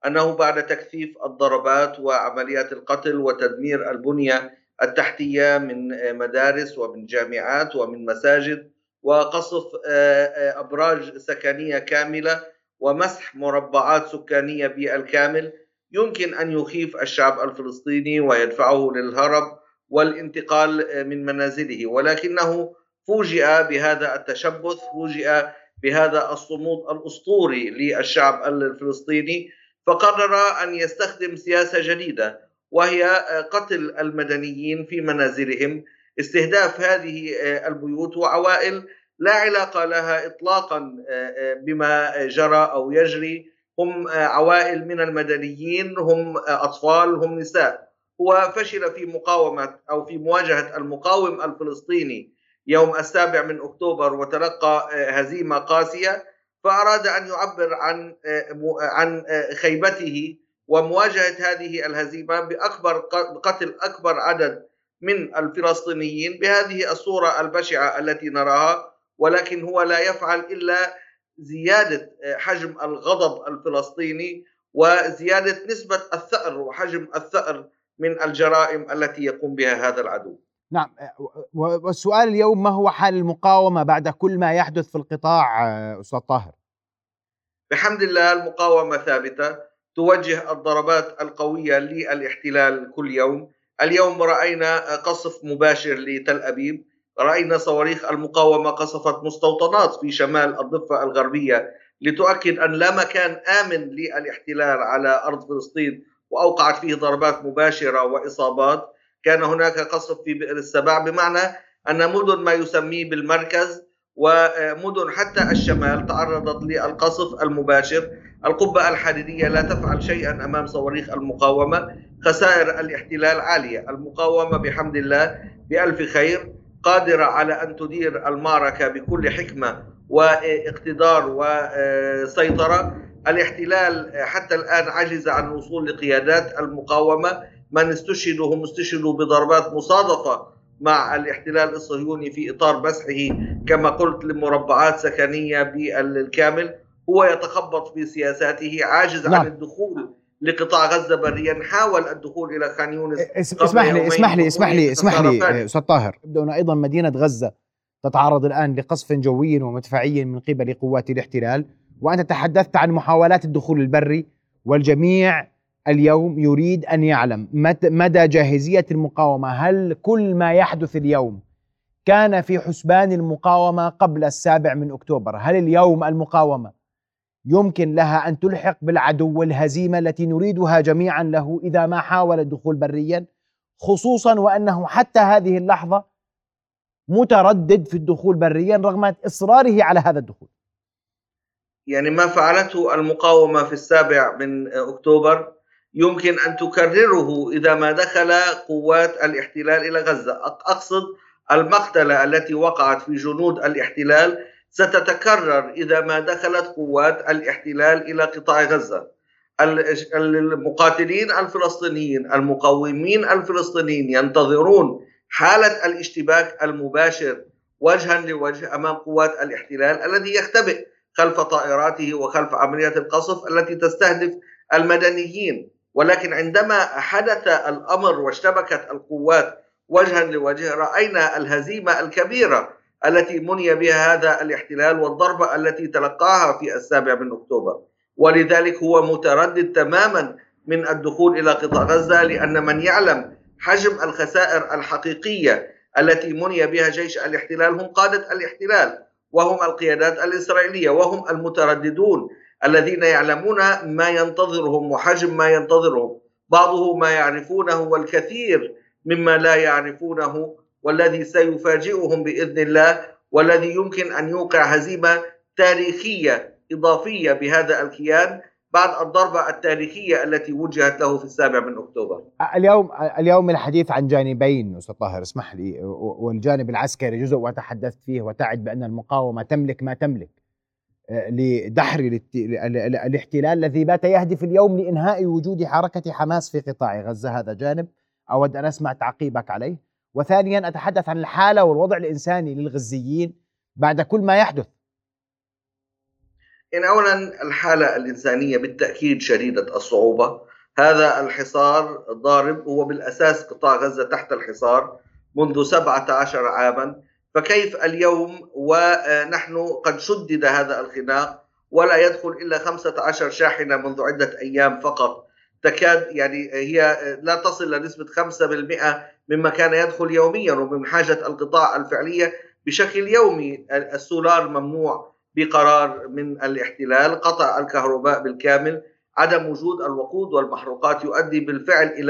أنه بعد تكثيف الضربات وعمليات القتل وتدمير البنية التحتية من مدارس ومن جامعات ومن مساجد وقصف آه، آه، أبراج سكنية كاملة ومسح مربعات سكانية بالكامل يمكن أن يخيف الشعب الفلسطيني ويدفعه للهرب والانتقال آه، من منازله. ولكنه فوجئ بهذا التشبث فوجئ بهذا الصمود الأسطوري للشعب الفلسطيني فقرر أن يستخدم سياسة جديدة وهي آه، قتل المدنيين في منازلهم استهداف هذه آه، البيوت وعوائل لا علاقة لها اطلاقا آه، بما جرى أو يجري. هم عوائل من المدنيين هم أطفال هم نساء. هو فشل في مقاومة أو في مواجهة المقاوم الفلسطيني يوم السابع من أكتوبر وتلقى هزيمة قاسية فأراد أن يعبر عن آه، عن آه، خيبته ومواجهة هذه الهزيمة بأكبر بقتل أكبر عدد من الفلسطينيين بهذه الصورة البشعة التي نراها ولكن هو لا يفعل إلا زيادة آه، حجم الغضب الفلسطيني وزيادة نسبة الثأر وحجم الثأر من الجرائم التي يقوم بها هذا العدو. نعم والسؤال اليوم ما هو حال المقاومة بعد كل ما يحدث في القطاع أستاذ طاهر؟ بحمد الله المقاومة ثابتة توجه الضربات القوية للاحتلال كل يوم. اليوم رأينا قصف مباشر لتل أبيب رأينا صواريخ المقاومة قصفت مستوطنات في شمال الضفة الغربية لتؤكد أن لا مكان آمن للاحتلال على أرض فلسطين وأوقعت فيه ضربات مباشرة وإصابات. كان هناك قصف في بئر السبع بمعنى أن مدن ما يسميه بالمركز ومدن حتى الشمال تعرضت للقصف المباشر. القبة الحديدية لا تفعل شيئا أمام صواريخ المقاومة خسائر الاحتلال عالية. المقاومة بحمد الله بألف خير قادرة على أن تدير المعركة بكل حكمة واقتدار وسيطرة. الاحتلال حتى الآن عجز عن الوصول لقيادات المقاومة من استشهدوا هم استشهدوا بضربات مصادفة مع الاحتلال الصهيوني في إطار مسحه كما قلت لمربعات سكنية بالكامل. هو يتخبط في سياساته عاجز نعم. عن الدخول لقطاع غزة بريا. حاول الدخول إلى خان يونس اسمح لي اسمح لي اسمح لي اسمح لي أستاذ طاهر. يبدو أيضا مدينة غزة تتعرض الآن لقصف جوي ومدفعي من قبل قوات الاحتلال. وأنت تحدثت عن محاولات الدخول البري والجميع اليوم يريد أن يعلم. مدى جاهزية المقاومة؟ هل كل ما يحدث اليوم كان في حسبان المقاومة قبل السابع من أكتوبر؟ هل اليوم المقاومة يمكن لها أن تلحق بالعدو الهزيمه التي نريدها جميعا له إذا ما حاول الدخول بريا؟ خصوصا وأنه حتى هذه اللحظة متردد في الدخول بريا رغم إصراره على هذا الدخول. يعني ما فعلته المقاومة في السابع من أكتوبر يمكن أن تكرره إذا ما دخل قوات الاحتلال إلى غزة. أقصد المقتلة التي وقعت في جنود الاحتلال ستتكرر إذا ما دخلت قوات الاحتلال إلى قطاع غزة. المقاتلين الفلسطينيين المقاومين الفلسطينيين ينتظرون حالة الاشتباك المباشر وجها لوجه أمام قوات الاحتلال الذي يختبئ خلف طائراته وخلف عمليات القصف التي تستهدف المدنيين. ولكن عندما حدث الأمر واشتبكت القوات وجها لوجه رأينا الهزيمة الكبيرة التي مني بها هذا الاحتلال والضربه التي تلقاها في السابع من أكتوبر. ولذلك هو متردد تماما من الدخول إلى قطاع غزة لأن من يعلم حجم الخسائر الحقيقية التي مني بها جيش الاحتلال هم قادة الاحتلال وهم القيادات الإسرائيلية وهم المترددون الذين يعلمون ما ينتظرهم وحجم ما ينتظرهم بعضه ما يعرفونه والكثير مما لا يعرفونه والذي سيفاجئهم بإذن الله والذي يمكن أن يوقع هزيمة تاريخية إضافية بهذا الكيان بعد الضربة التاريخية التي وجهت له في السابع من أكتوبر. اليوم اليوم الحديث عن جانبين أستاذ طاهر اسمح لي والجانب العسكري جزء وتحدثت فيه وتعد بأن المقاومة تملك ما تملك لدحر الاحتلال الذي بات يهدف اليوم لإنهاء وجود حركة حماس في قطاع غزة. هذا جانب أود أن أسمع تعقيبك عليه. وثانيا أتحدث عن الحالة والوضع الإنساني للغزيين بعد كل ما يحدث. يعني اولا الحالة الإنسانية بالتأكيد شديدة الصعوبة. هذا الحصار ضارب هو بالأساس قطاع غزة تحت الحصار منذ 17 عاما. فكيف اليوم ونحن قد شدد هذا الخناق ولا يدخل إلا 15 شاحنة منذ عدة أيام فقط. تكاد يعني هي لا تصل لنسبة 5% مما كان يدخل يوميا ومن حاجة القطاع الفعلية. بشكل يومي السولار ممنوع بقرار من الاحتلال قطع الكهرباء بالكامل عدم وجود الوقود والمحروقات يؤدي بالفعل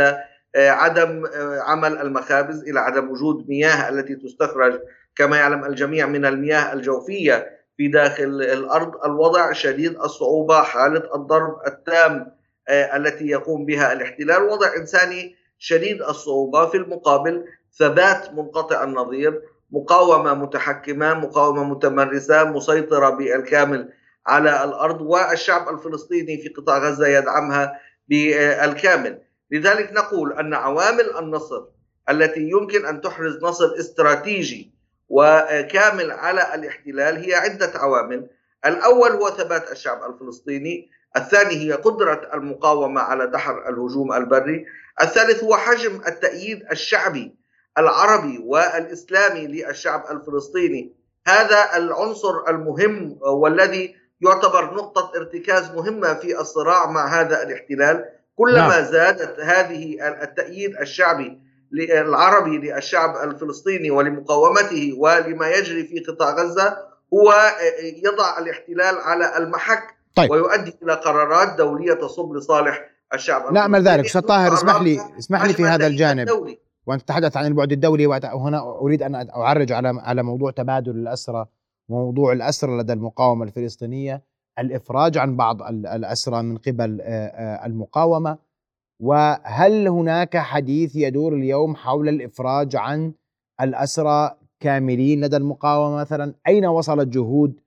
آه، عدم عمل المخابز إلى عدم وجود مياه التي تستخرج كما يعلم الجميع من المياه الجوفية في داخل الأرض الوضع شديد الصعوبة حالة الضرب التام آه، التي يقوم بها الاحتلال وضع إنساني شديد الصعوبة في المقابل ثبات منقطع النظير مقاومة متحكمة مقاومة متمرسة مسيطرة بالكامل على الأرض والشعب الفلسطيني في قطاع غزة يدعمها بالكامل. لذلك نقول أن عوامل النصر التي يمكن أن تحرز نصر استراتيجي وكامل على الاحتلال هي عدة عوامل. الأول هو ثبات الشعب الفلسطيني الثاني هي قدرة المقاومة على دحر الهجوم البري الثالث هو حجم التأييد الشعبي العربي والإسلامي للشعب الفلسطيني. هذا العنصر المهم والذي يعتبر نقطة ارتكاز مهمة في الصراع مع هذا الاحتلال. كلما نعم. زادت هذه التأييد الشعبي العربي للشعب الفلسطيني ولمقاومته ولما يجري في قطاع غزة هو يضع الاحتلال على المحك طيب. ويؤدي إلى قرارات دولية تصب لصالح الشعب نعمل ذلك أستاذ طاهر اسمح لي اسمح لي في هذا الجانب الدولي. وأنت تتحدث عن البعد الدولي وهنا أريد أن أعرج على على موضوع تبادل الأسرى وموضوع الأسرى لدى المقاومة الفلسطينية الإفراج عن بعض الأسرى من قبل المقاومة وهل هناك حديث يدور اليوم حول الإفراج عن الأسرى كاملين لدى المقاومة مثلا؟ أين وصلت جهود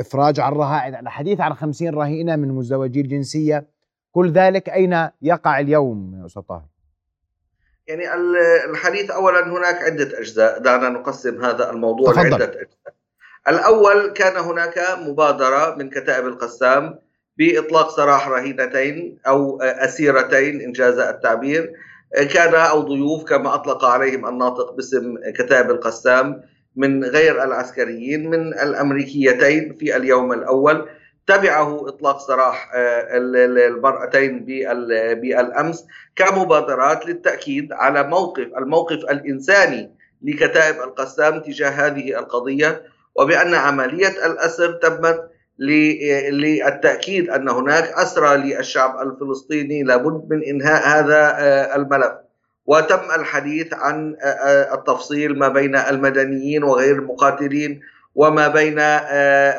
إفراج عن رهائن الحديث عن 50 رهينة من مزدوجي الجنسية. كل ذلك أين يقع اليوم أستاذ طاهر؟ يعني الحديث أولا هناك عدة أجزاء. دعنا نقسم هذا الموضوع تفضل. لعدة أجزاء. الأول كان هناك مبادرة من كتائب القسام بإطلاق سراح رهينتين أو أسيرتين إن جاز التعبير. كان أو ضيوف كما أطلق عليهم الناطق باسم كتائب القسام من غير العسكريين من الأمريكيتين في اليوم الأول. تبعه إطلاق سراح آه، المرأتين بالأمس كمبادرات للتأكيد على موقف الموقف الإنساني لكتائب القسام تجاه هذه القضية. وبأن عملية الأسر تمت للتأكيد أن هناك أسرى للشعب الفلسطيني لابد من إنهاء هذا آه، الملف. وتم الحديث عن آه، التفصيل ما بين المدنيين وغير المقاتلين وما بين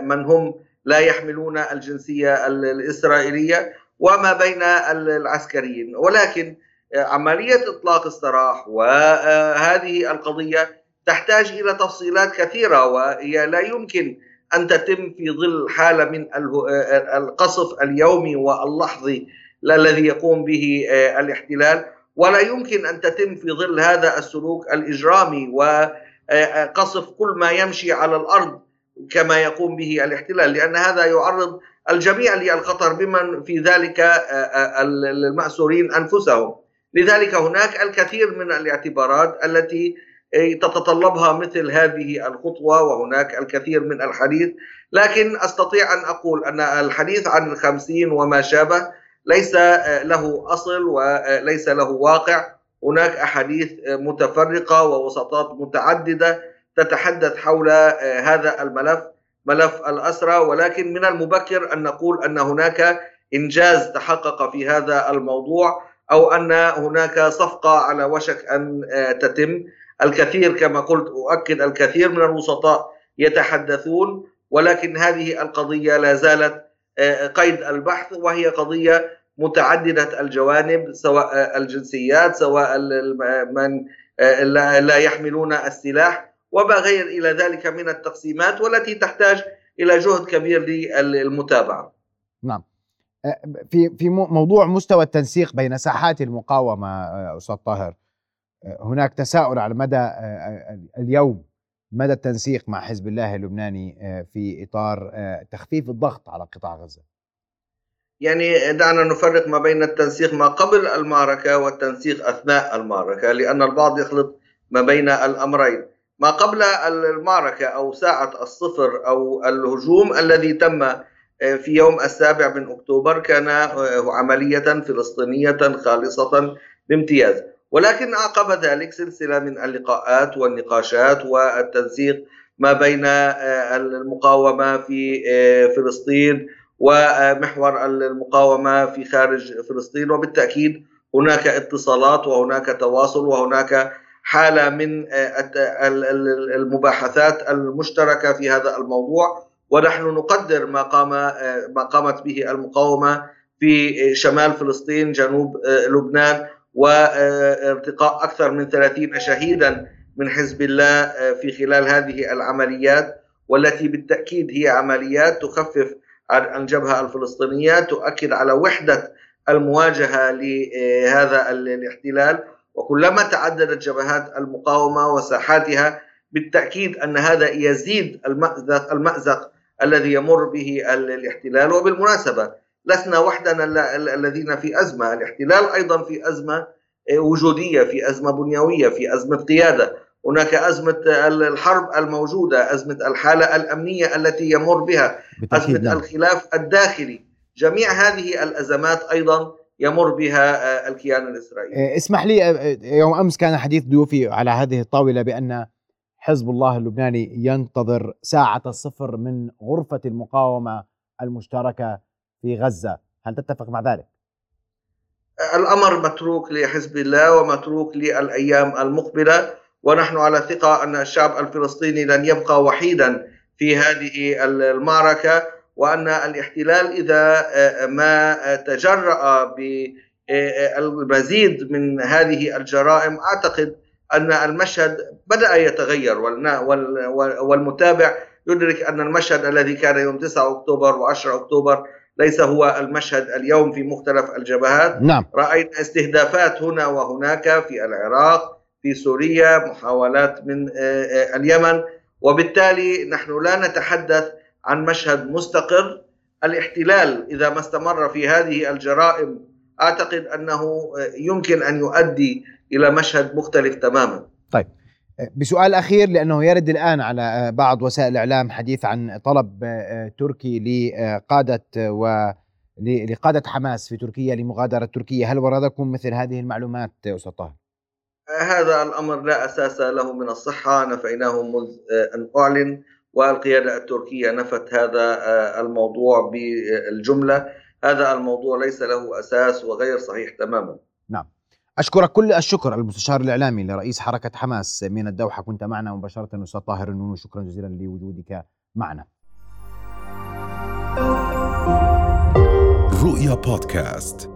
من هم لا يحملون الجنسية الإسرائيلية وما بين العسكريين. ولكن عملية إطلاق السراح وهذه القضية تحتاج إلى تفصيلات كثيرة وهي لا يمكن ان تتم في ظل حالة من القصف اليومي واللحظي الذي يقوم به الاحتلال ولا يمكن أن تتم في ظل هذا السلوك الإجرامي وقصف كل ما يمشي على الأرض كما يقوم به الاحتلال لأن هذا يعرض الجميع للخطر بمن في ذلك آه، آه، المأسورين أنفسهم. لذلك هناك الكثير من الاعتبارات التي تتطلبها مثل هذه الخطوة وهناك الكثير من الحديث. لكن أستطيع أن أقول أن الحديث عن الخمسين وما شابه ليس له أصل وليس له واقع. هناك أحاديث متفرقة ووسطات متعددة تتحدث حول هذا الملف ملف الأسرى. ولكن من المبكر أن نقول أن هناك إنجاز تحقق في هذا الموضوع أو أن هناك صفقة على وشك أن تتم. الكثير كما قلت أؤكد الكثير من الوسطاء يتحدثون ولكن هذه القضية لا زالت آه، قيد البحث وهي قضية متعددة الجوانب سواء الجنسيات سواء من آه، لا يحملون السلاح وما غير إلى ذلك من التقسيمات والتي تحتاج إلى جهد كبير للمتابعة. نعم. آه، في في موضوع مستوى التنسيق بين ساحات المقاومة أستاذ طاهر هناك تساؤل على مدى آه، آه، اليوم مدى التنسيق مع حزب الله اللبناني آه، في إطار تخفيف الضغط على قطاع غزة. يعني دعنا نفرق ما بين التنسيق ما قبل المعركة والتنسيق أثناء المعركة لأن البعض يخلط ما بين الأمرين. ما قبل المعركة أو ساعة الصفر أو الهجوم الذي تم في يوم السابع من أكتوبر كان عملية فلسطينية خالصة بامتياز. ولكن أعقب ذلك سلسلة من اللقاءات والنقاشات والتنسيق ما بين آه، المقاومة في آه، فلسطين ومحور المقاومة في خارج فلسطين. وبالتأكيد هناك اتصالات وهناك تواصل وهناك حالة من آه، المباحثات المشتركة في هذا الموضوع. ونحن نقدر ما قام ما قامت به المقاومة في شمال فلسطين جنوب لبنان. وارتقاء أكثر من 30 شهيدا من حزب الله آه، في خلال هذه العمليات والتي بالتأكيد هي عمليات تخفف عن الجبهة الفلسطينية تؤكد على وحدة المواجهة لهذا الاحتلال. وكلما تعددت جبهات المقاومة وساحاتها بالتأكيد أن هذا يزيد المأزق, المأزق الذي يمر به الاحتلال. وبالمناسبة لسنا وحدنا الذين في أزمة. الاحتلال أيضا في أزمة آه، وجودية في أزمة بنيوية في أزمة قيادة. هناك أزمة الحرب الموجودة أزمة الحالة الأمنية التي يمر بها أزمة نعم. الخلاف الداخلي. جميع هذه الأزمات أيضا يمر بها آه، الكيان الإسرائيلي. آه، اسمح لي يوم أمس كان حديث ضيوفي على هذه الطاولة بأن حزب الله اللبناني ينتظر ساعة الصفر من غرفة المقاومة المشتركة في غزة هل تتفق مع ذلك؟ الأمر متروك لحزب الله ومتروك للأيام المقبلة ونحن على ثقة أن الشعب الفلسطيني لن يبقى وحيدا في هذه المعركة وأن الاحتلال إذا ما تجرأ بالمزيد من هذه الجرائم أعتقد أن المشهد بدأ يتغير والمتابع يدرك أن المشهد الذي كان يوم 9 أكتوبر و10 أكتوبر ليس هو المشهد اليوم في مختلف الجبهات. نعم. رأينا استهدافات هنا وهناك في العراق في سوريا محاولات من آه، آه، اليمن. وبالتالي نحن لا نتحدث عن مشهد مستقر. الاحتلال إذا ما استمر في هذه الجرائم أعتقد أنه آه، يمكن أن يؤدي إلى مشهد مختلف تماما. طيب. بسؤال أخير لأنه يرد الآن على آه، بعض وسائل الإعلام حديث عن طلب آه، تركي لقادة و لقادة حماس في تركيا لمغادرة تركيا. هل وردكم مثل هذه المعلومات أستاذ طاهر؟ هذا الأمر لا أساس له من الصحة. نفيناه منذ آه، أن أعلن والقيادة التركية نفت هذا الموضوع بالجملة. هذا الموضوع ليس له أساس وغير صحيح تماما. أشكرك كل الشكر المستشار الإعلامي لرئيس حركة حماس. من الدوحة كنت معنا مباشرة. أستاذ طاهر النونو شكرا جزيلا لوجودك معنا. رؤيا بودكاست.